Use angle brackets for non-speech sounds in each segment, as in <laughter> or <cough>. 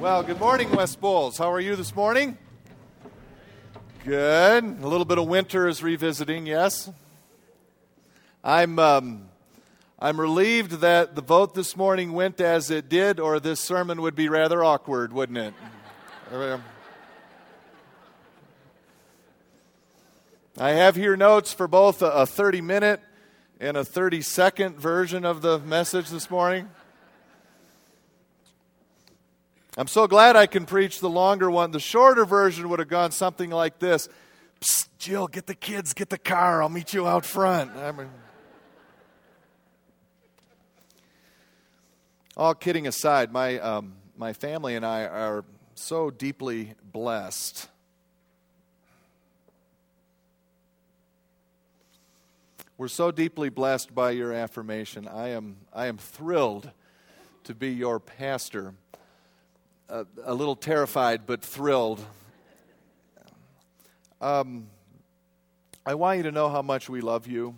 Well, good morning, West Bowles. How are you this morning? Good. A little bit of winter is revisiting, yes. I'm, um, I'm relieved that the vote this morning went as it did, or this sermon would be rather awkward, wouldn't it? I have here notes for both a 30 minute and a 30 second version of the message this morning. I'm so glad I can preach the longer one. The shorter version would have gone something like this Psst, Jill, get the kids, get the car. I'll meet you out front. I mean, all kidding aside, my, um, my family and I are so deeply blessed. We're so deeply blessed by your affirmation. I am, I am thrilled to be your pastor a, little terrified but thrilled. Um, I want you to know how much we love you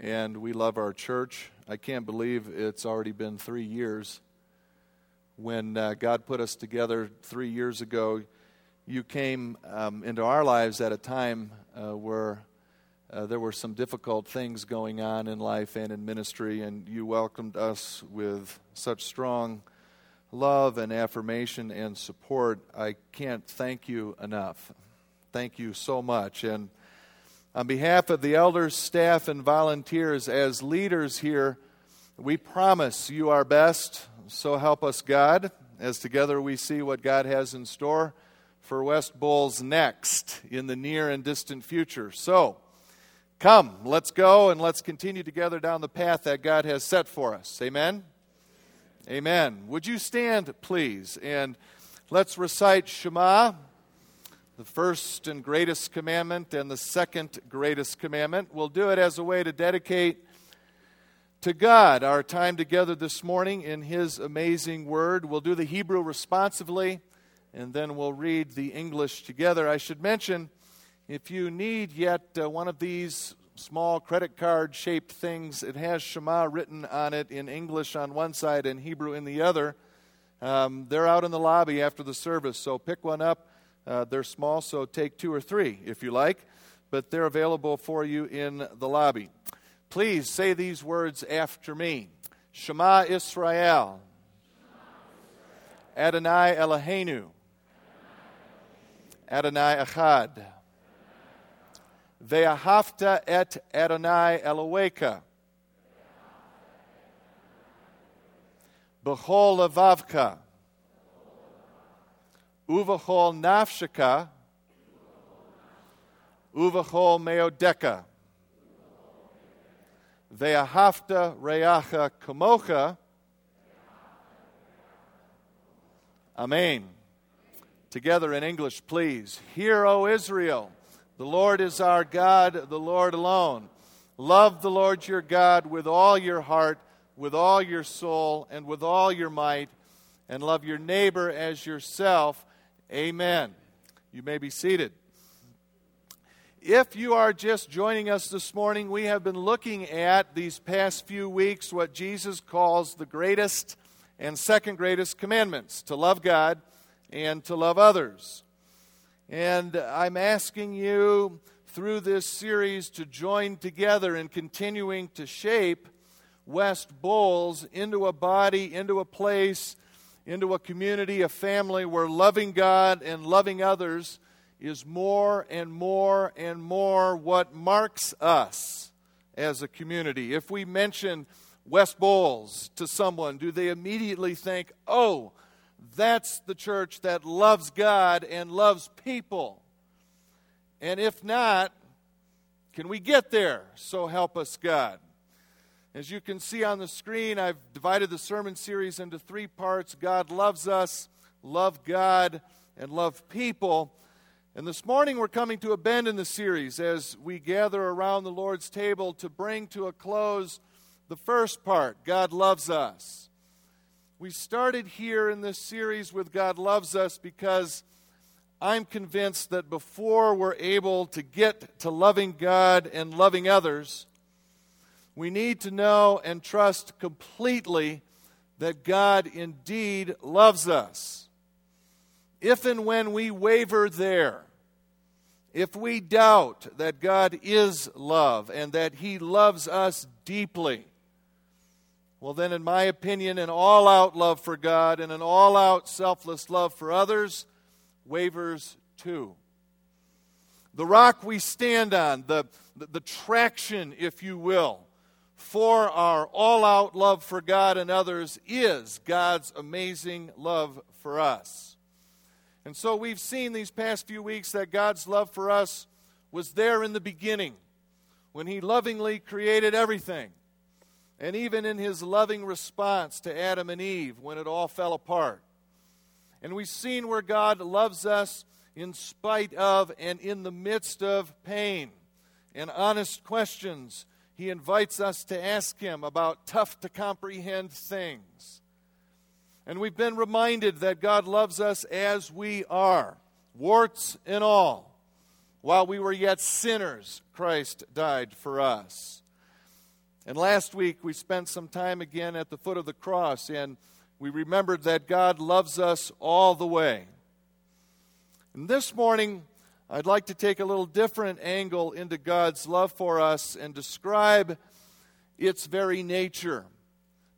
and we love our church. I can't believe it's already been three years. When uh, God put us together three years ago, you came um, into our lives at a time uh, where uh, there were some difficult things going on in life and in ministry, and you welcomed us with such strong love and affirmation and support. I can't thank you enough. Thank you so much. And on behalf of the elders, staff, and volunteers, as leaders here, we promise you our best. So help us, God, as together we see what God has in store for West Bulls next in the near and distant future. So, come, let's go and let's continue together down the path that God has set for us. Amen. Amen. Would you stand, please, and let's recite Shema, the first and greatest commandment, and the second greatest commandment. We'll do it as a way to dedicate to God our time together this morning in His amazing Word. We'll do the Hebrew responsively, and then we'll read the English together. I should mention if you need yet uh, one of these small credit card shaped things. It has Shema written on it in English on one side and Hebrew in the other. Um, they're out in the lobby after the service, so pick one up. Uh, they're small, so take two or three if you like, but they're available for you in the lobby. Please say these words after me Shema Israel, Adonai Eloheinu, Adonai Echad. Ve'ahavta et Adonai Elohecha. B'chol levavka. Uvachol nafshaka. Uvachol meodeka. Ve'ahavta reacha kamocha. Amen. Together in English, please. Hear, O Israel. The Lord is our God, the Lord alone. Love the Lord your God with all your heart, with all your soul, and with all your might, and love your neighbor as yourself. Amen. You may be seated. If you are just joining us this morning, we have been looking at these past few weeks what Jesus calls the greatest and second greatest commandments to love God and to love others. And I'm asking you through this series to join together in continuing to shape West Bowles into a body, into a place, into a community, a family where loving God and loving others is more and more and more what marks us as a community. If we mention West Bowles to someone, do they immediately think, oh, that's the church that loves God and loves people. And if not, can we get there? So help us God. As you can see on the screen, I've divided the sermon series into three parts God loves us, love God, and love people. And this morning we're coming to a bend in the series as we gather around the Lord's table to bring to a close the first part God loves us. We started here in this series with God Loves Us because I'm convinced that before we're able to get to loving God and loving others, we need to know and trust completely that God indeed loves us. if and when we waver there, if we doubt that God is love and that He loves us deeply, well, then, in my opinion, an all out love for God and an all out selfless love for others wavers too. The rock we stand on, the, the, the traction, if you will, for our all out love for God and others is God's amazing love for us. And so we've seen these past few weeks that God's love for us was there in the beginning when He lovingly created everything. And even in His loving response to Adam and Eve when it all fell apart. And we've seen where God loves us in spite of and in the midst of pain and honest questions he invites us to ask him about tough to comprehend things. And we've been reminded that God loves us as we are, warts and all. While we were yet sinners, Christ died for us. And last week we spent some time again at the foot of the cross and we remembered that God loves us all the way. And this morning, I'd like to take a little different angle into God's love for us and describe its very nature,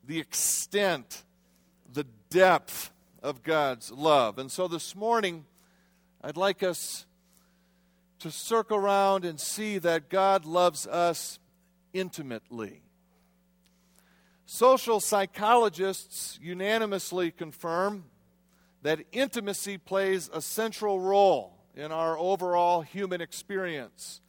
the extent, the depth of God's love. And so this morning, I'd like us to circle around and see that God loves us intimately. Social psychologists unanimously confirm that intimacy plays a central role in our overall human experience.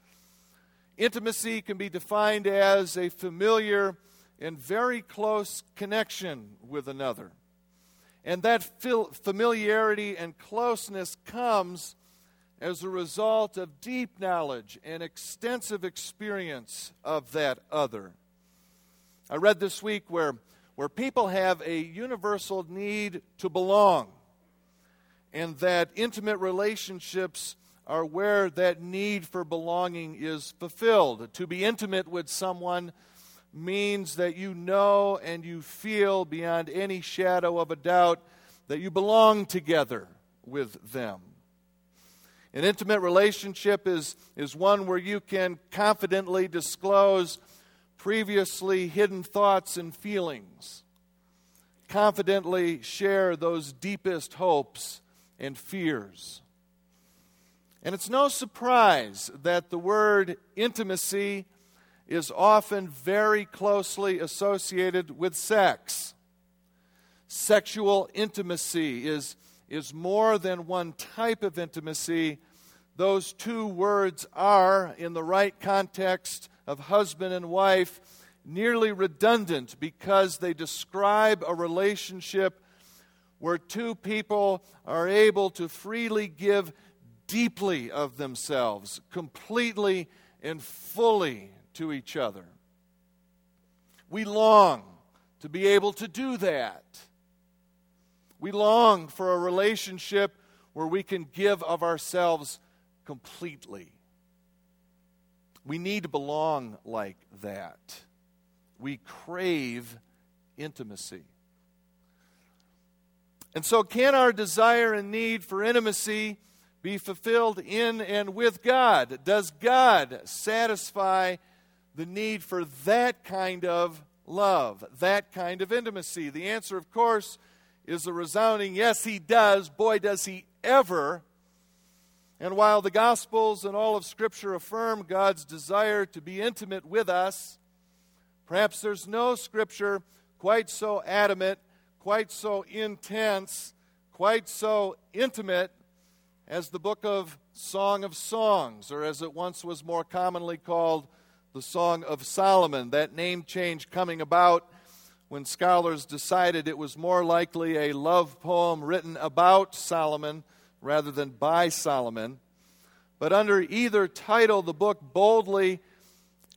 Intimacy can be defined as a familiar and very close connection with another. And that familiarity and closeness comes as a result of deep knowledge and extensive experience of that other. I read this week where, where people have a universal need to belong and that intimate relationships are where that need for belonging is fulfilled. To be intimate with someone means that you know and you feel beyond any shadow of a doubt that you belong together with them. An intimate relationship is, is one where you can confidently disclose previously hidden thoughts and feelings, confidently share those deepest hopes and fears. And it's no surprise that the word intimacy is often very closely associated with sex. Sexual intimacy is, is more than one type of intimacy. Those two words are, in the right context of husband and wife, nearly redundant because they describe a relationship where two people are able to freely give deeply of themselves, completely and fully to each other. We long to be able to do that. We long for a relationship where we can give of ourselves completely. We need to belong like that. We crave intimacy. And so, can our desire and need for intimacy be fulfilled in and with God? Does God satisfy the need for that kind of love, that kind of intimacy? The answer, of course, is a resounding yes, He does. Boy, does He ever. And while the Gospels and all of Scripture affirm God's desire to be intimate with us, perhaps there's no Scripture quite so adamant quite so intense, quite so intimate as the book of Song of Songs, or as it once was more commonly called, the Song of Solomon. That name change coming about when scholars decided it was more likely a love poem written about Solomon rather than by Solomon. But under either title, the book boldly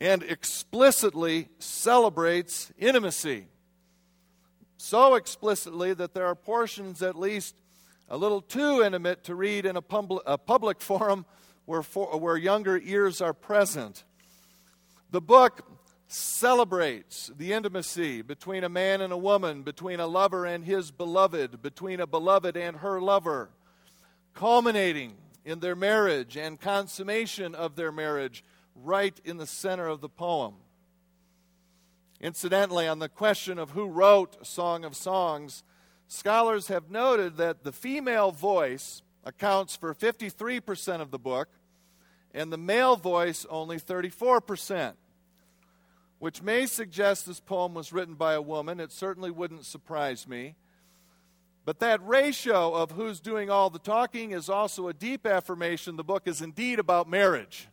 and explicitly celebrates intimacy so explicitly that there are portions at least a little too intimate to read in a, public, a public <laughs> forum where, for, where younger ears are present. The book celebrates the intimacy between a man and a woman, between a lover and his beloved, between a beloved and her lover. culminating in their marriage and consummation of their marriage right in the center of the poem. Incidentally, on the question of who wrote Song of Songs, scholars have noted that the female voice accounts for 53% of the book and the male voice only 34%, which may suggest this poem was written by a woman. It certainly wouldn't surprise me. But that ratio of who's doing all the talking is also a deep affirmation the book is indeed about marriage.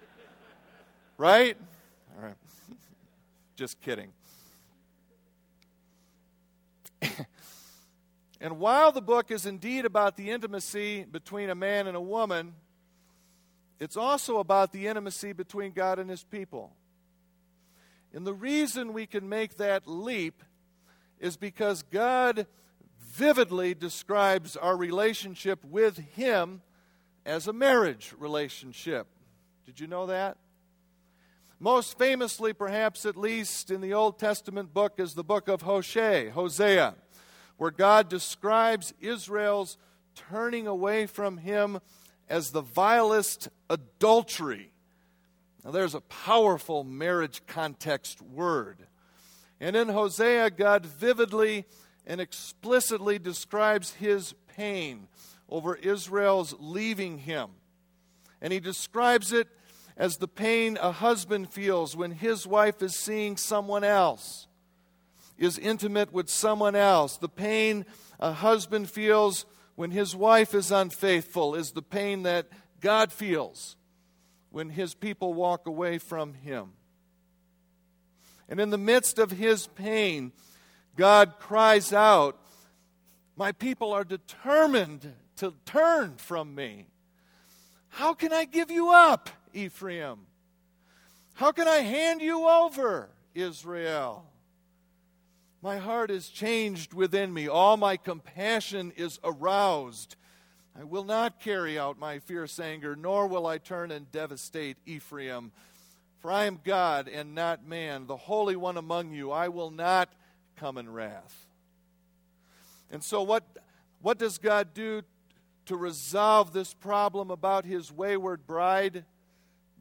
<laughs> right? All right. <laughs> Just kidding. <laughs> and while the book is indeed about the intimacy between a man and a woman, it's also about the intimacy between God and his people. And the reason we can make that leap is because God vividly describes our relationship with him as a marriage relationship. Did you know that? Most famously, perhaps at least in the Old Testament book, is the book of Hosea, Hosea, where God describes Israel's turning away from Him as the vilest adultery. Now, there's a powerful marriage context word. And in Hosea, God vividly and explicitly describes his pain over Israel's leaving him. And he describes it as the pain a husband feels when his wife is seeing someone else, is intimate with someone else. The pain a husband feels when his wife is unfaithful is the pain that God feels when his people walk away from him. And in the midst of his pain, God cries out, My people are determined to turn from me. How can I give you up? Ephraim? How can I hand you over, Israel? My heart is changed within me. All my compassion is aroused. I will not carry out my fierce anger, nor will I turn and devastate Ephraim. For I am God and not man, the Holy One among you. I will not come in wrath. And so, what, what does God do to resolve this problem about his wayward bride?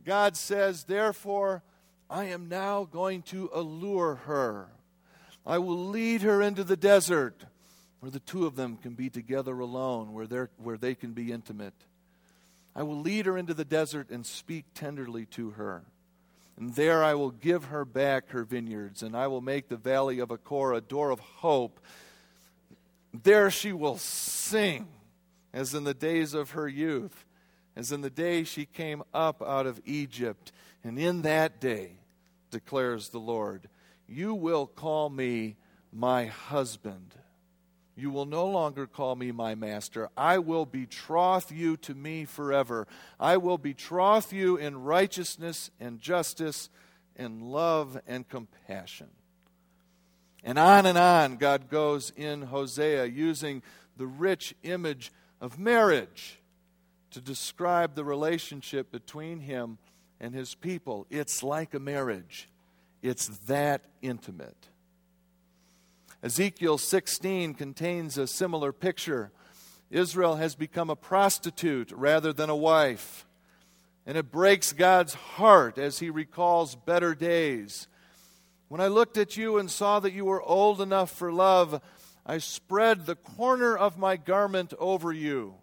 God says, Therefore, I am now going to allure her. I will lead her into the desert where the two of them can be together alone, where, where they can be intimate. I will lead her into the desert and speak tenderly to her. And there I will give her back her vineyards, and I will make the valley of Achor a door of hope. There she will sing as in the days of her youth as in the day she came up out of Egypt. And in that day, declares the Lord, you will call me my husband. You will no longer call me my master. I will betroth you to me forever. I will betroth you in righteousness and justice, in love and compassion. And on and on, God goes in Hosea using the rich image of marriage to describe the relationship between him and his people. It's like a marriage, it's that intimate. Ezekiel 16 contains a similar picture. Israel has become a prostitute rather than a wife. And it breaks God's heart as he recalls better days. When I looked at you and saw that you were old enough for love, I spread the corner of my garment over you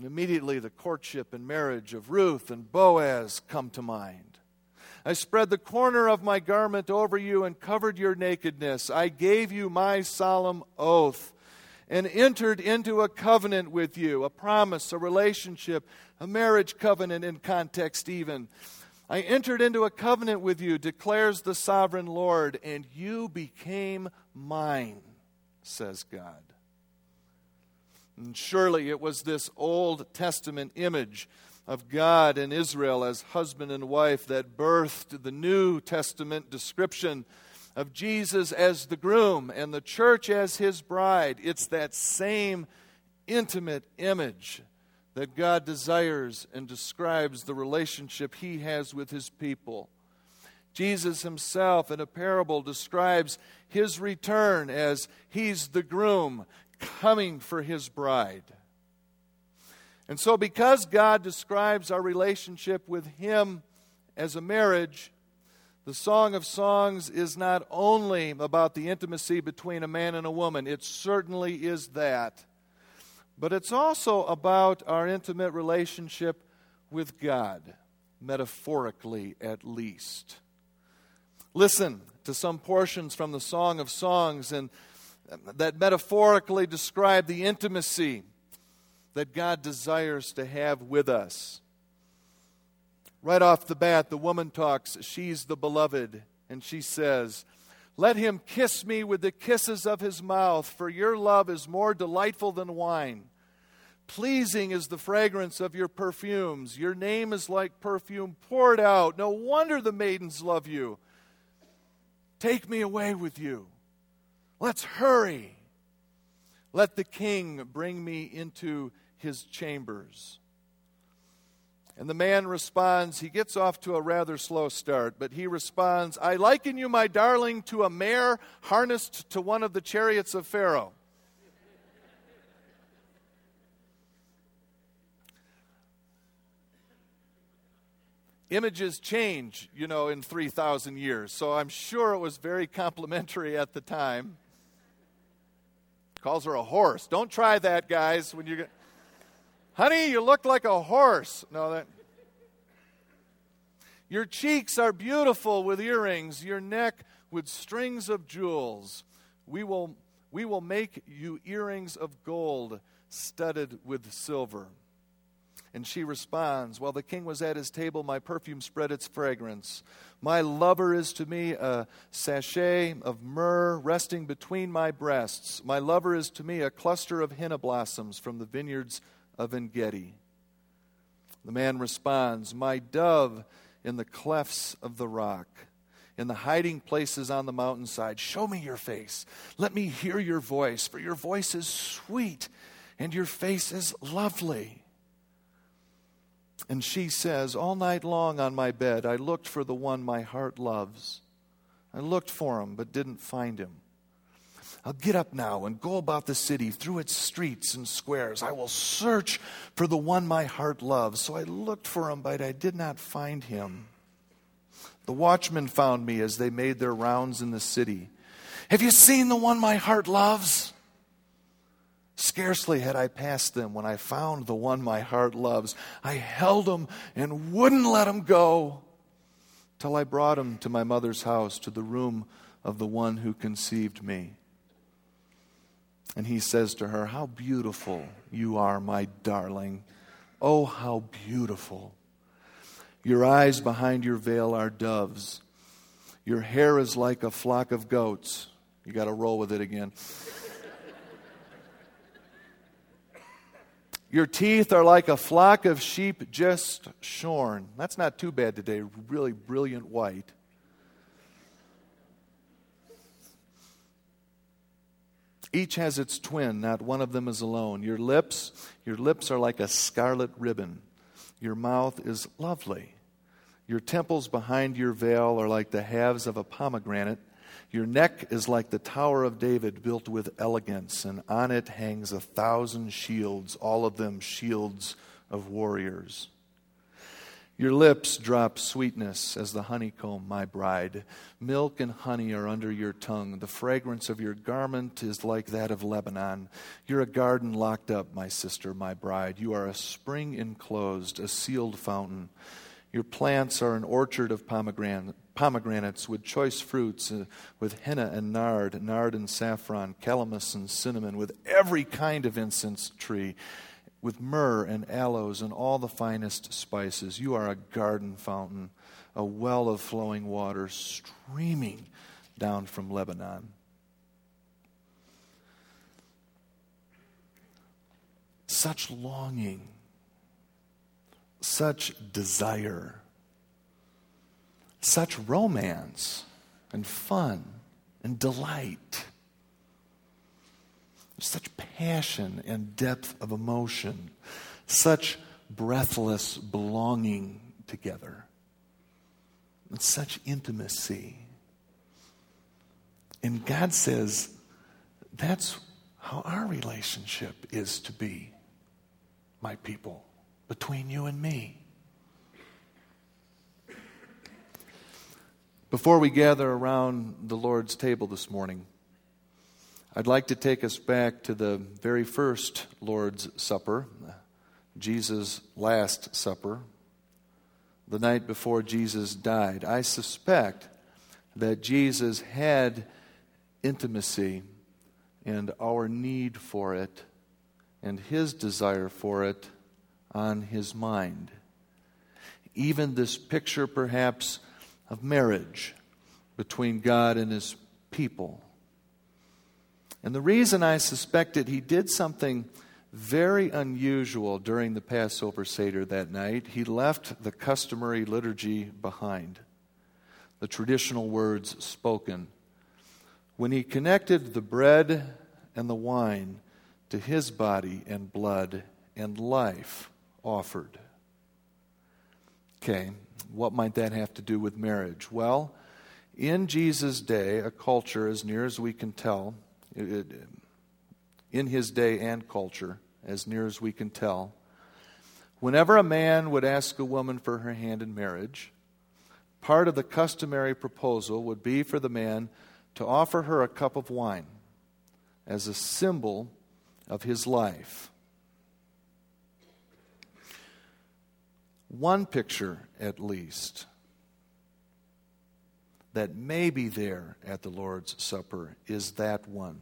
and immediately the courtship and marriage of Ruth and Boaz come to mind. I spread the corner of my garment over you and covered your nakedness. I gave you my solemn oath and entered into a covenant with you, a promise, a relationship, a marriage covenant in context, even. I entered into a covenant with you, declares the sovereign Lord, and you became mine, says God. And surely it was this Old Testament image of God and Israel as husband and wife that birthed the New Testament description of Jesus as the groom and the church as his bride. It's that same intimate image that God desires and describes the relationship he has with his people. Jesus himself, in a parable, describes his return as he's the groom coming for his bride. And so, because God describes our relationship with Him as a marriage, the Song of Songs is not only about the intimacy between a man and a woman, it certainly is that, but it's also about our intimate relationship with God, metaphorically at least. Listen to some portions from the Song of Songs and that metaphorically describe the intimacy that God desires to have with us. Right off the bat, the woman talks, she's the beloved, and she says, Let him kiss me with the kisses of his mouth, for your love is more delightful than wine. Pleasing is the fragrance of your perfumes. Your name is like perfume poured out. No wonder the maidens love you. Take me away with you. Let's hurry. Let the king bring me into his chambers. And the man responds, he gets off to a rather slow start, but he responds, I liken you, my darling, to a mare harnessed to one of the chariots of Pharaoh. Images change, you know, in 3,000 years, so I'm sure it was very complimentary at the time. Calls her a horse. Don't try that, guys, when you're. Honey, you look like a horse. No, that. Your cheeks are beautiful with earrings, your neck with strings of jewels. We will, we will make you earrings of gold studded with silver. And she responds, While the king was at his table, my perfume spread its fragrance. My lover is to me a sachet of myrrh resting between my breasts. My lover is to me a cluster of henna blossoms from the vineyards of En Gedi. The man responds, My dove in the clefts of the rock, in the hiding places on the mountainside, show me your face. Let me hear your voice, for your voice is sweet and your face is lovely. And she says, All night long on my bed, I looked for the one my heart loves. I looked for him, but didn't find him. I'll get up now and go about the city through its streets and squares. I will search for the one my heart loves. So I looked for him, but I did not find him. The watchmen found me as they made their rounds in the city. Have you seen the one my heart loves? Scarcely had I passed them when I found the one my heart loves. I held him and wouldn't let him go till I brought him to my mother's house, to the room of the one who conceived me. And he says to her, How beautiful you are, my darling. Oh, how beautiful. Your eyes behind your veil are doves. Your hair is like a flock of goats. You got to roll with it again. <laughs> Your teeth are like a flock of sheep just shorn. That's not too bad today, really brilliant white. Each has its twin, not one of them is alone. Your lips, your lips are like a scarlet ribbon. Your mouth is lovely. Your temples behind your veil are like the halves of a pomegranate. Your neck is like the Tower of David built with elegance, and on it hangs a thousand shields, all of them shields of warriors. Your lips drop sweetness as the honeycomb, my bride. Milk and honey are under your tongue. The fragrance of your garment is like that of Lebanon. You're a garden locked up, my sister, my bride. You are a spring enclosed, a sealed fountain. Your plants are an orchard of pomegranates with choice fruits, uh, with henna and nard, nard and saffron, calamus and cinnamon, with every kind of incense tree with myrrh and aloes and all the finest spices. You are a garden fountain, a well of flowing water streaming down from Lebanon. Such longing, such desire, such romance and fun and delight such passion and depth of emotion, such breathless belonging together, and such intimacy. And God says that's how our relationship is to be. my people, between you and me. Before we gather around the Lord's table this morning, I'd like to take us back to the very first Lord's Supper, Jesus' Last Supper, the night before Jesus died. I suspect that Jesus had intimacy and our need for it and his desire for it on his mind. Even this picture, perhaps, of marriage between God and his people. And the reason I suspected he did something very unusual during the Passover Seder that night, he left the customary liturgy behind, the traditional words spoken. When he connected the bread and the wine to his body and blood and life offered. Okay, what might that have to do with marriage? Well, in Jesus' day, a culture, as near as we can tell, it, Uh, uh, in his day and culture, as near as we can tell, whenever a man would ask a woman for her hand in marriage, part of the customary proposal would be for the man to offer her a cup of wine as a symbol of his life. One picture, at least, that may be there at the Lord's Supper is that one.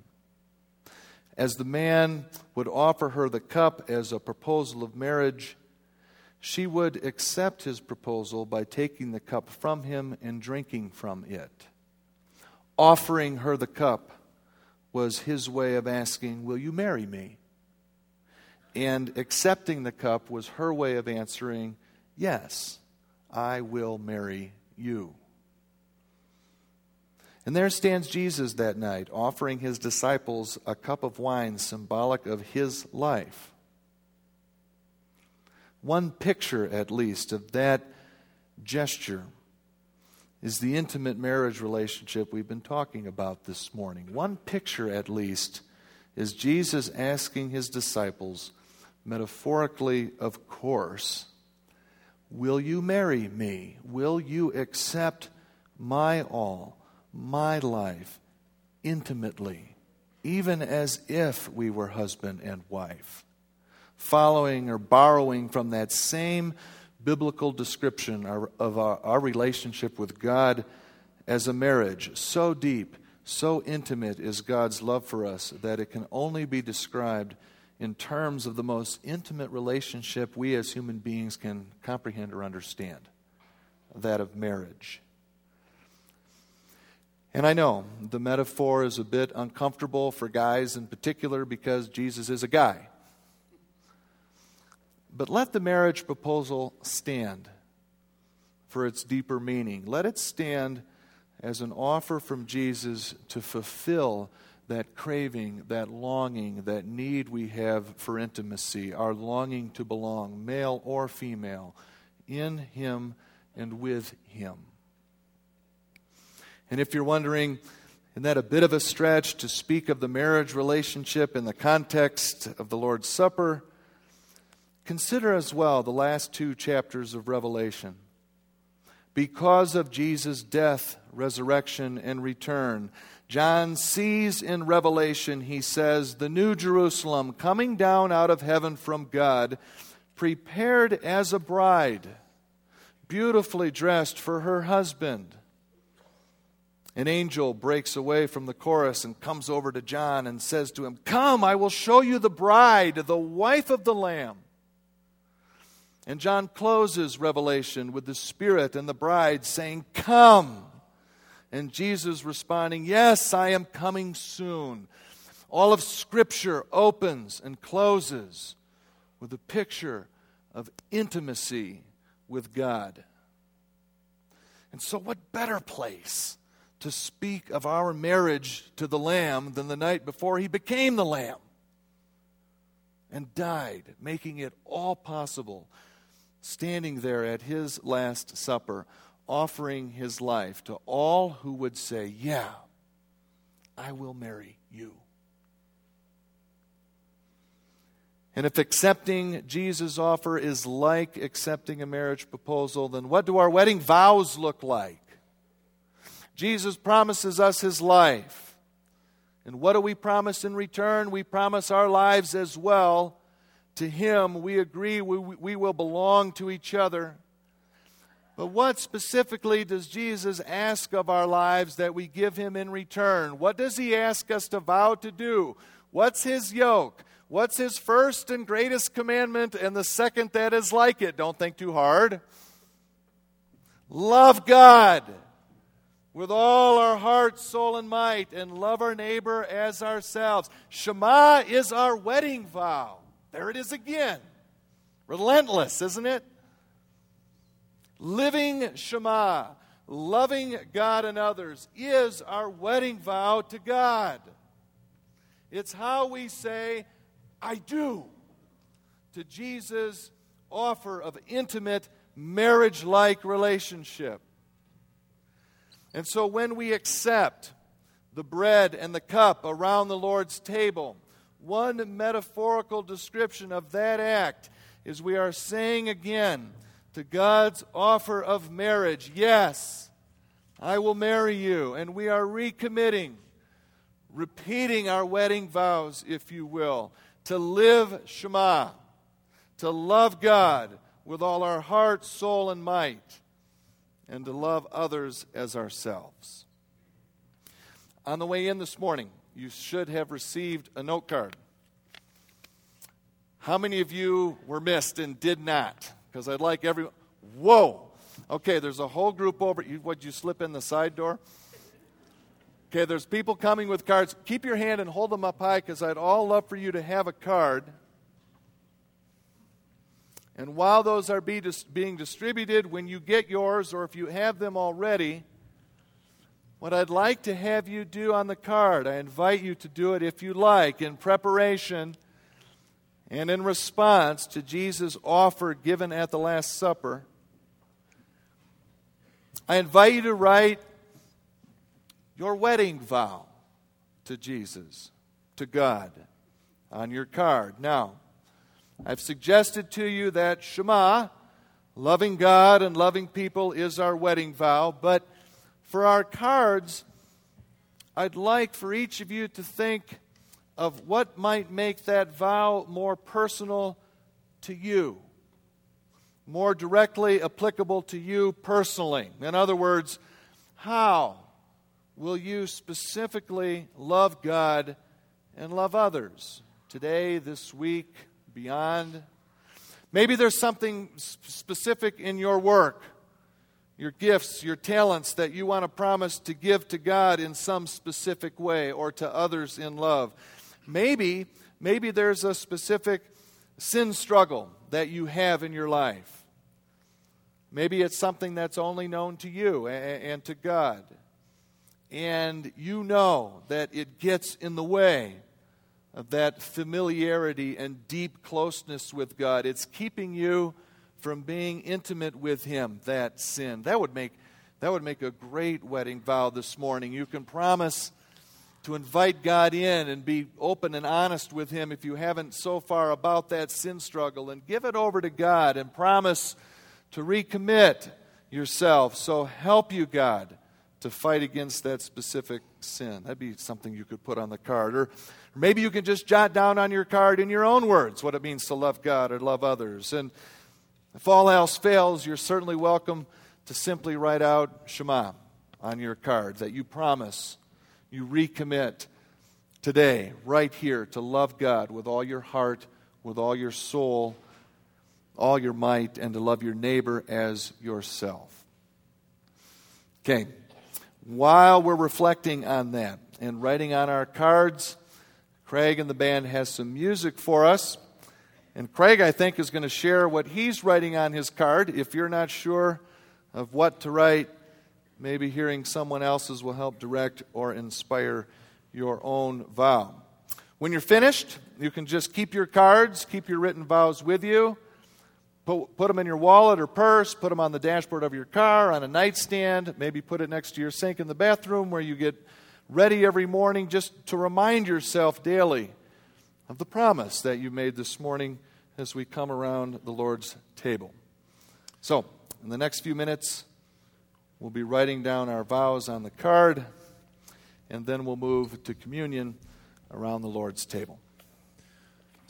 As the man would offer her the cup as a proposal of marriage, she would accept his proposal by taking the cup from him and drinking from it. Offering her the cup was his way of asking, Will you marry me? And accepting the cup was her way of answering, Yes, I will marry you. And there stands Jesus that night, offering his disciples a cup of wine symbolic of his life. One picture, at least, of that gesture is the intimate marriage relationship we've been talking about this morning. One picture, at least, is Jesus asking his disciples, metaphorically, of course, Will you marry me? Will you accept my all, my life, intimately, even as if we were husband and wife? Following or borrowing from that same biblical description of our, our relationship with God as a marriage, so deep, so intimate is God's love for us that it can only be described in terms of the most intimate relationship we as human beings can comprehend or understand that of marriage. And I know the metaphor is a bit uncomfortable for guys in particular because Jesus is a guy. But let the marriage proposal stand for its deeper meaning. Let it stand as an offer from Jesus to fulfill that craving, that longing, that need we have for intimacy, our longing to belong, male or female, in Him and with Him. And if you're wondering, isn't that a bit of a stretch to speak of the marriage relationship in the context of the Lord's Supper? Consider as well the last two chapters of Revelation. Because of Jesus' death, resurrection, and return, John sees in Revelation, he says, the New Jerusalem coming down out of heaven from God, prepared as a bride, beautifully dressed for her husband. An angel breaks away from the chorus and comes over to John and says to him, Come, I will show you the bride, the wife of the Lamb. And John closes Revelation with the Spirit and the bride saying, Come. And Jesus responding, Yes, I am coming soon. All of Scripture opens and closes with a picture of intimacy with God. And so, what better place to speak of our marriage to the Lamb than the night before he became the Lamb and died, making it all possible standing there at his Last Supper, offering his life to all who would say, Yeah, I will marry you. And if accepting Jesus' offer is like accepting a marriage proposal, then what do our wedding vows look like? Jesus promises us his life. And what do we promise in return? We promise our lives as well. To him, we agree we, we will belong to each other. But what specifically does Jesus ask of our lives that we give him in return? What does he ask us to vow to do? What's his yoke? What's his first and greatest commandment and the second that is like it? Don't think too hard. Love God with all our heart, soul, and might, and love our neighbor as ourselves. Shema is our wedding vow. There it is again. Relentless, isn't it? Living Shema, loving God and others, is our wedding vow to God. It's how we say, I do, to Jesus' offer of intimate, marriage like relationship. And so when we accept the bread and the cup around the Lord's table, one metaphorical description of that act is we are saying again to God's offer of marriage, Yes, I will marry you. And we are recommitting, repeating our wedding vows, if you will, to live Shema, to love God with all our heart, soul, and might, and to love others as ourselves. On the way in this morning, you should have received a note card. How many of you were missed and did not? Because I'd like everyone. Whoa! Okay, there's a whole group over. You, would you slip in the side door? Okay, there's people coming with cards. Keep your hand and hold them up high because I'd all love for you to have a card. And while those are be dis- being distributed, when you get yours or if you have them already, what I'd like to have you do on the card, I invite you to do it if you like, in preparation and in response to Jesus' offer given at the Last Supper. I invite you to write your wedding vow to Jesus, to God, on your card. Now, I've suggested to you that Shema, loving God and loving people, is our wedding vow, but for our cards, I'd like for each of you to think of what might make that vow more personal to you, more directly applicable to you personally. In other words, how will you specifically love God and love others today, this week, beyond? Maybe there's something specific in your work, your gifts, your talents that you want to promise to give to God in some specific way or to others in love. Maybe, maybe there's a specific sin struggle that you have in your life. Maybe it's something that's only known to you and to God. And you know that it gets in the way of that familiarity and deep closeness with God. It's keeping you from being intimate with Him, that sin. That would make, that would make a great wedding vow this morning. You can promise to invite God in and be open and honest with Him if you haven't so far about that sin struggle and give it over to God and promise to recommit yourself. So help you, God, to fight against that specific sin. That'd be something you could put on the card. Or, maybe you can just jot down on your card in your own words what it means to love God or love others. And if all else fails, you're certainly welcome to simply write out Shema on your card that you promise you recommit today, right here, to love God with all your heart, with all your soul, all your might, and to love your neighbor as yourself. Okay, while we're reflecting on that and writing on our cards, Craig and the band has some music for us. And Craig, I think, is going to share what he's writing on his card. If you're not sure of what to write, Maybe hearing someone else's will help direct or inspire your own vow. When you're finished, you can just keep your cards, keep your written vows with you. Put, put them in your wallet or purse, put them on the dashboard of your car, on a nightstand, maybe put it next to your sink in the bathroom where you get ready every morning just to remind yourself daily of the promise that you made this morning as we come around the Lord's table. So, in the next few minutes, we'll be writing down our vows on the card, and then we'll move to communion around the Lord's table.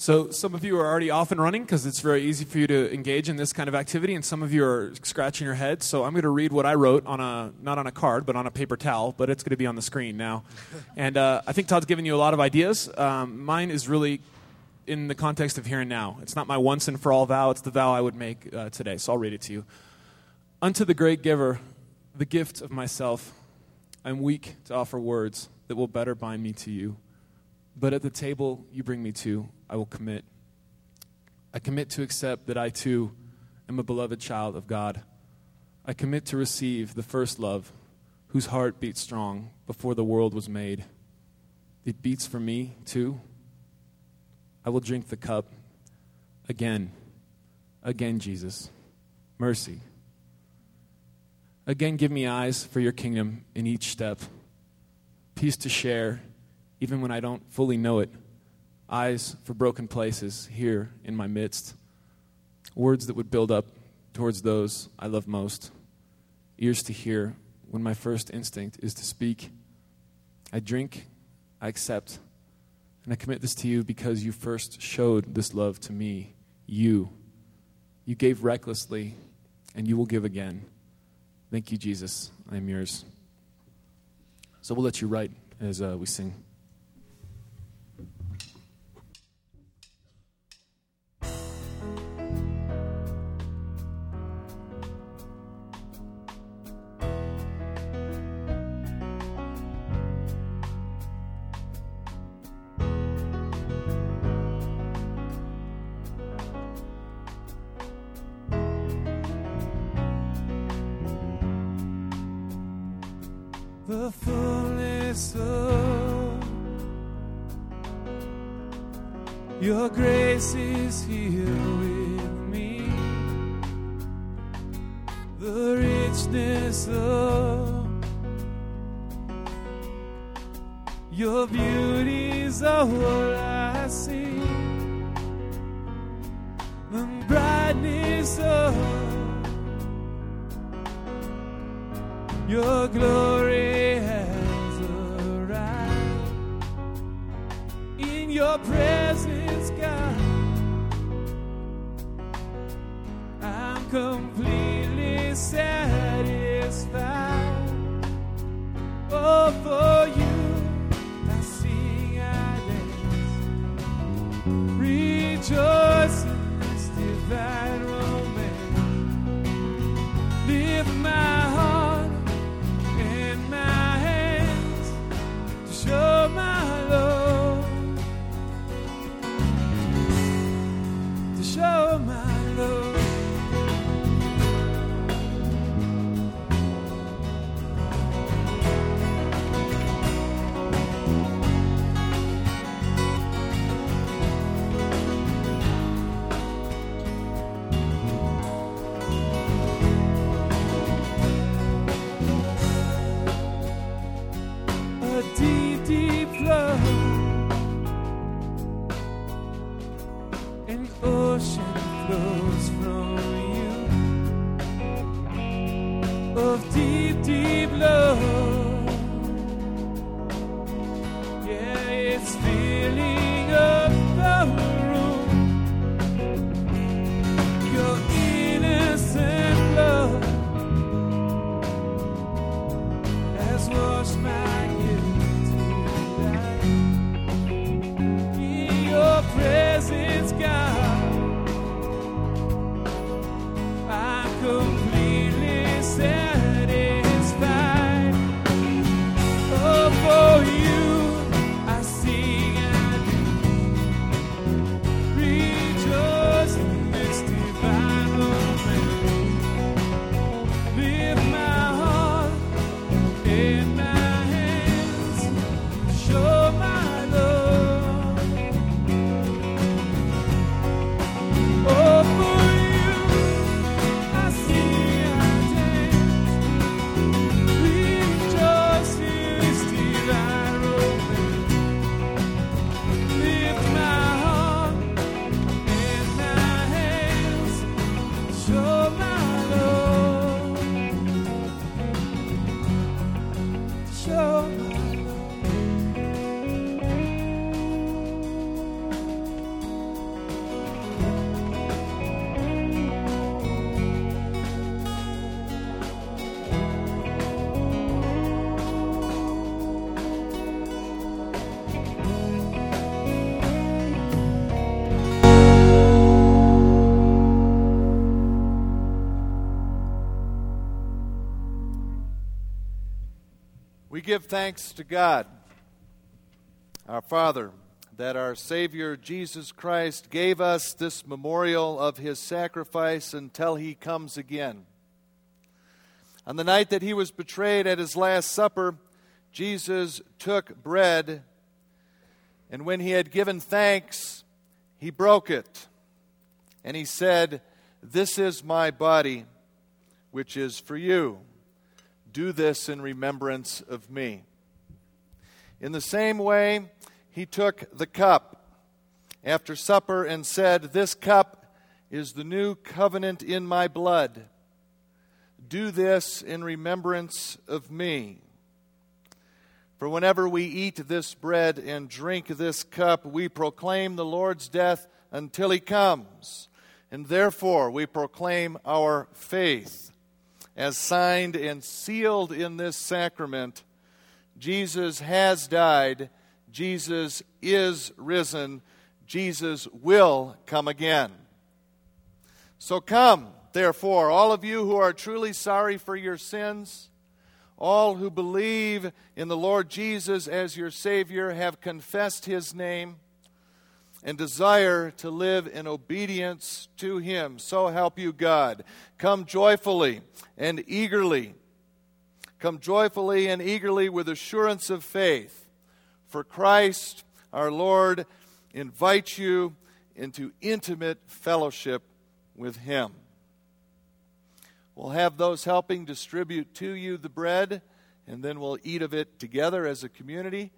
So, some of you are already off and running because it's very easy for you to engage in this kind of activity, and some of you are scratching your head. So, I'm going to read what I wrote on a not on a card, but on a paper towel, but it's going to be on the screen now. <laughs> and uh, I think Todd's given you a lot of ideas. Um, mine is really in the context of here and now. It's not my once and for all vow, it's the vow I would make uh, today. So, I'll read it to you. Unto the great giver, the gift of myself, I'm weak to offer words that will better bind me to you. But at the table you bring me to, I will commit. I commit to accept that I too am a beloved child of God. I commit to receive the first love, whose heart beat strong before the world was made. It beats for me too. I will drink the cup again, again, Jesus. Mercy. Again, give me eyes for your kingdom in each step, peace to share, even when I don't fully know it eyes for broken places here in my midst, words that would build up towards those I love most, ears to hear when my first instinct is to speak. I drink, I accept, and I commit this to you because you first showed this love to me. You. You gave recklessly, and you will give again. Thank you, Jesus. I am yours. So we'll let you write as uh, we sing. Your are what I see. The brightness of your glory has arrived. In your presence, give thanks to God, our Father, that our Savior Jesus Christ gave us this memorial of his sacrifice until he comes again. On the night that he was betrayed at his Last Supper, Jesus took bread, and when he had given thanks, he broke it. And he said, This is my body, which is for you. Do this in remembrance of me. In the same way, he took the cup after supper and said, This cup is the new covenant in my blood. Do this in remembrance of me. For whenever we eat this bread and drink this cup, we proclaim the Lord's death until he comes. And therefore, we proclaim our faith as signed and sealed in this sacrament. Jesus has died, Jesus is risen, Jesus will come again. So come, therefore, all of you who are truly sorry for your sins, all who believe in the Lord Jesus as your Savior, have confessed His name and desire to live in obedience to Him. So help you, God. Come joyfully and eagerly. Come joyfully and eagerly with assurance of faith. For Christ, our Lord, invites you into intimate fellowship with Him. We'll have those helping distribute to you the bread, and then we'll eat of it together as a community,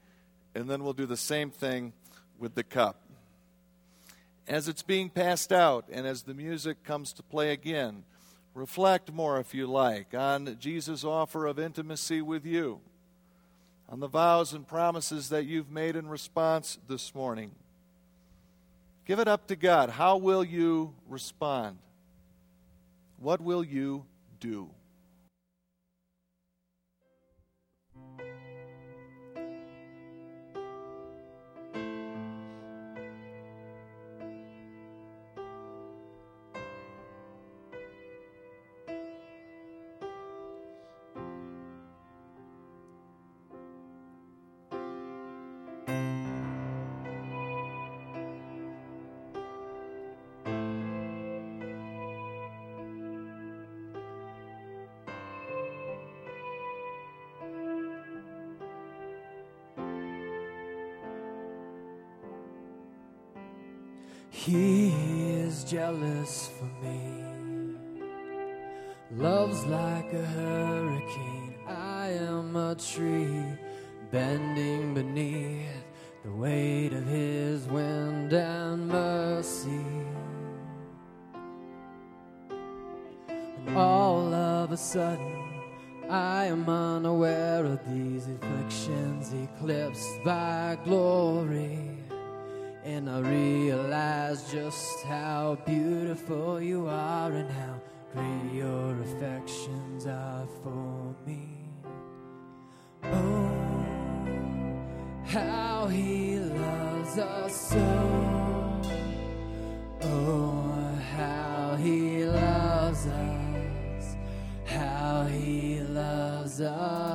and then we'll do the same thing with the cup as it's being passed out and as the music comes to play again, reflect more, if you like, on Jesus' offer of intimacy with you, on the vows and promises that you've made in response this morning. Give it up to God. How will you respond? What will you do? Jealous for me. Love's like a hurricane. I am a tree bending beneath the weight of his wind and mercy. And all of a sudden, I am unaware of these afflictions eclipsed by glory. And I realize just how beautiful you are and how great your affections are for me. Oh, how he loves us so. Oh, how he loves us. How he loves us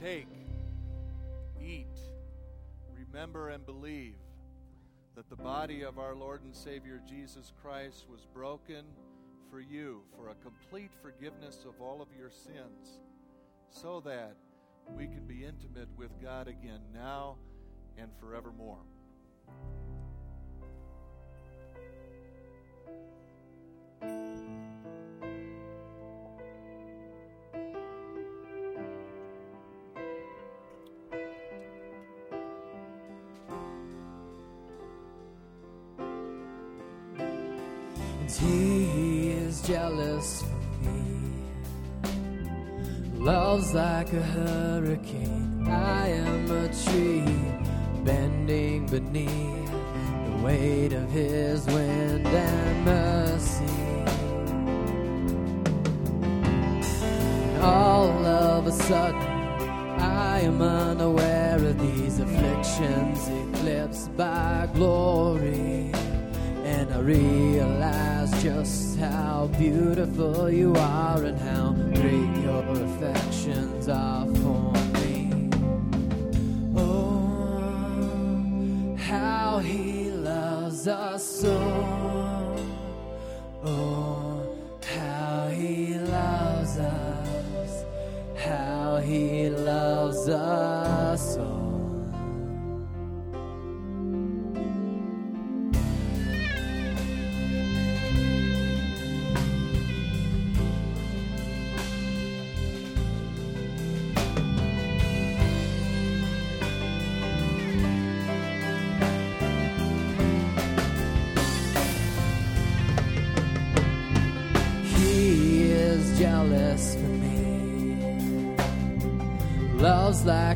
Take, eat, remember, and believe that the body of our Lord and Savior Jesus Christ was broken for you for a complete forgiveness of all of your sins, so that we can be intimate with God again now and forevermore. Jealous for me. Love's like a hurricane. I am a tree bending beneath the weight of his wind and mercy. All of a sudden, I am unaware of these afflictions eclipsed by glory. Realize just how beautiful you are and how great your affections are for me. Oh, how he loves us so.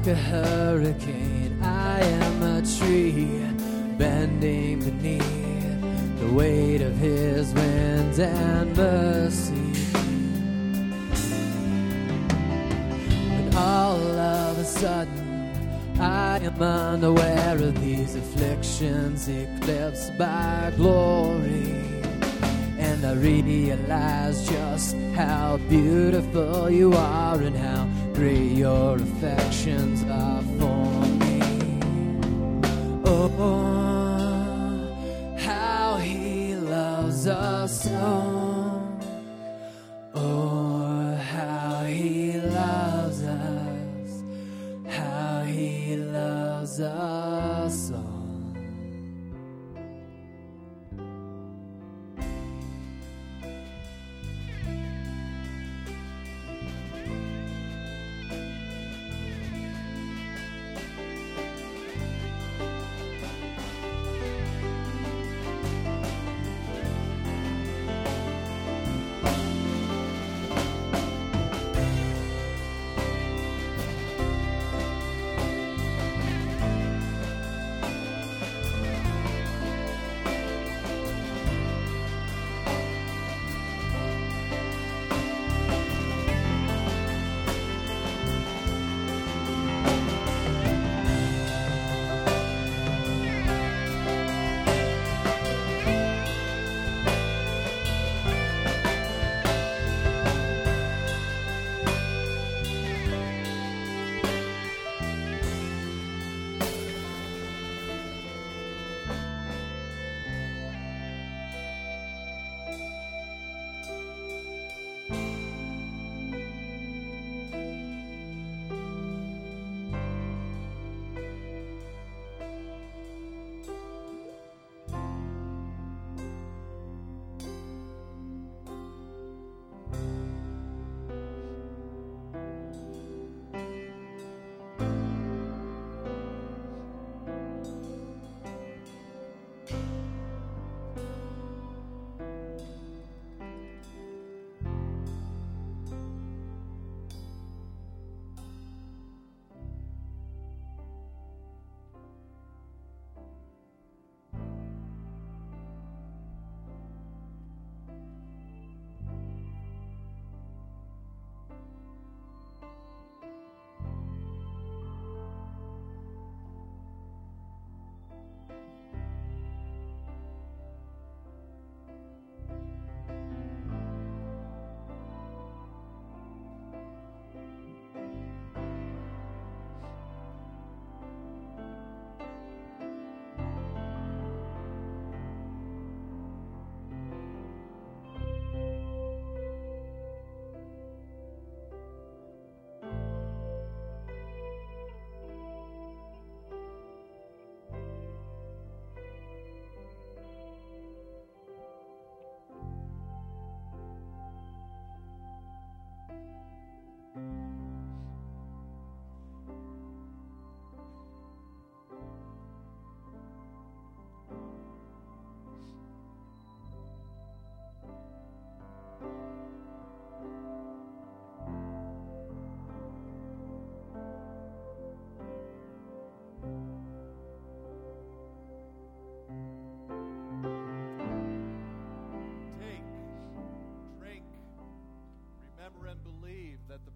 Like a hurricane. I am a tree bending beneath the weight of his winds and mercy. And all of a sudden, I am unaware of these afflictions eclipsed by glory. And I realize just how beautiful you are and how great your affections are for me. Oh, how he loves us so.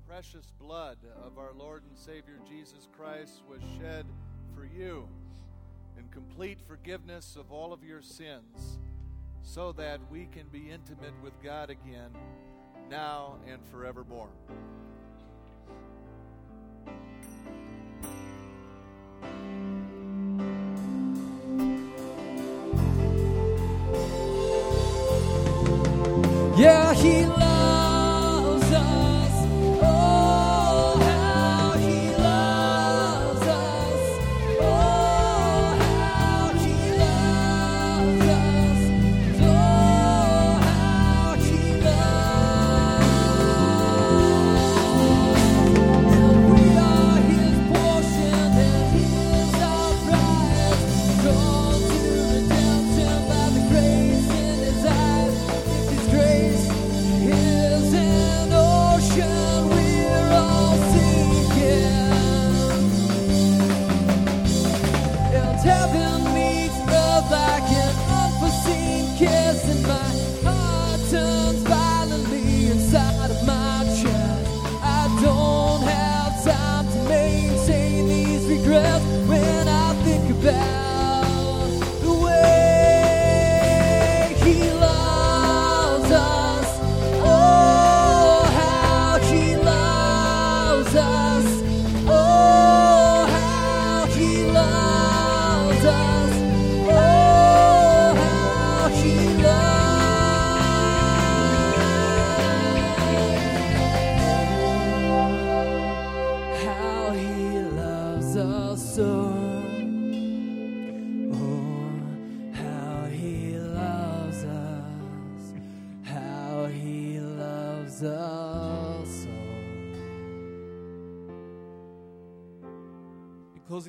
precious blood of our Lord and Savior Jesus Christ was shed for you in complete forgiveness of all of your sins, so that we can be intimate with God again, now and forevermore. Yeah, he loves.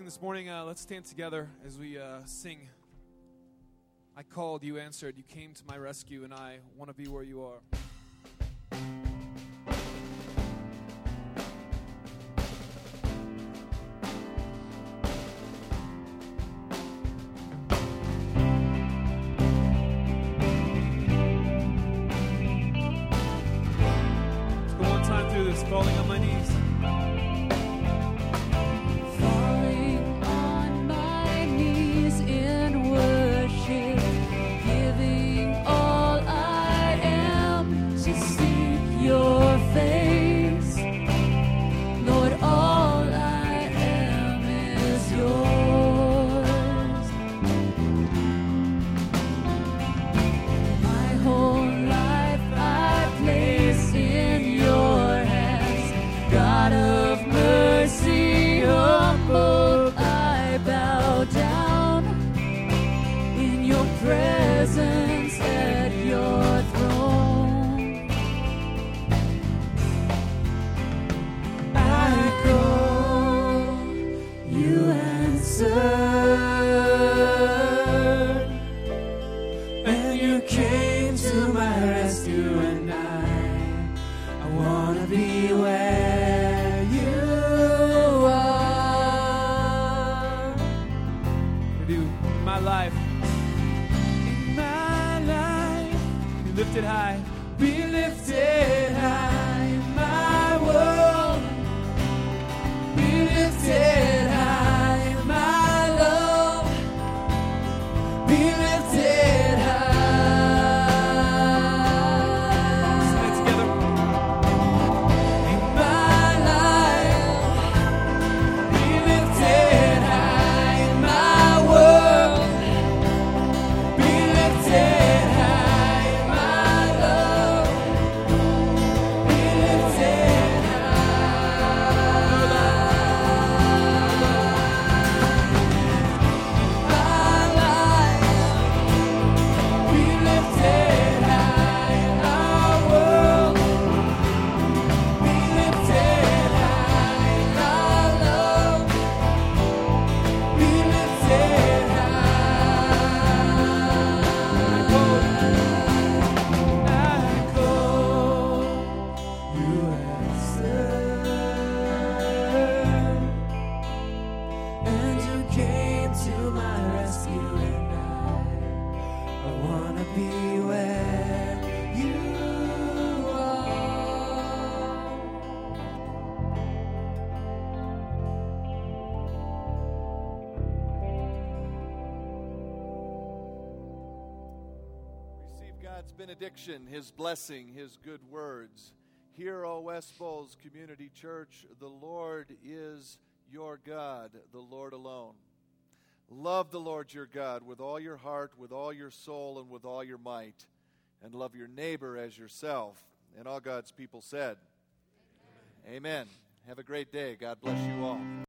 this morning, uh, let's stand together as we uh, sing. I called, you answered, you came to my rescue, and I want to be where you are. Be His blessing, His good words. Hear, O West Bowles Community Church, the Lord is your God, the Lord alone. Love the Lord your God with all your heart, with all your soul, and with all your might, and love your neighbor as yourself. And all God's people said, Amen. Amen. Have a great day. God bless you all.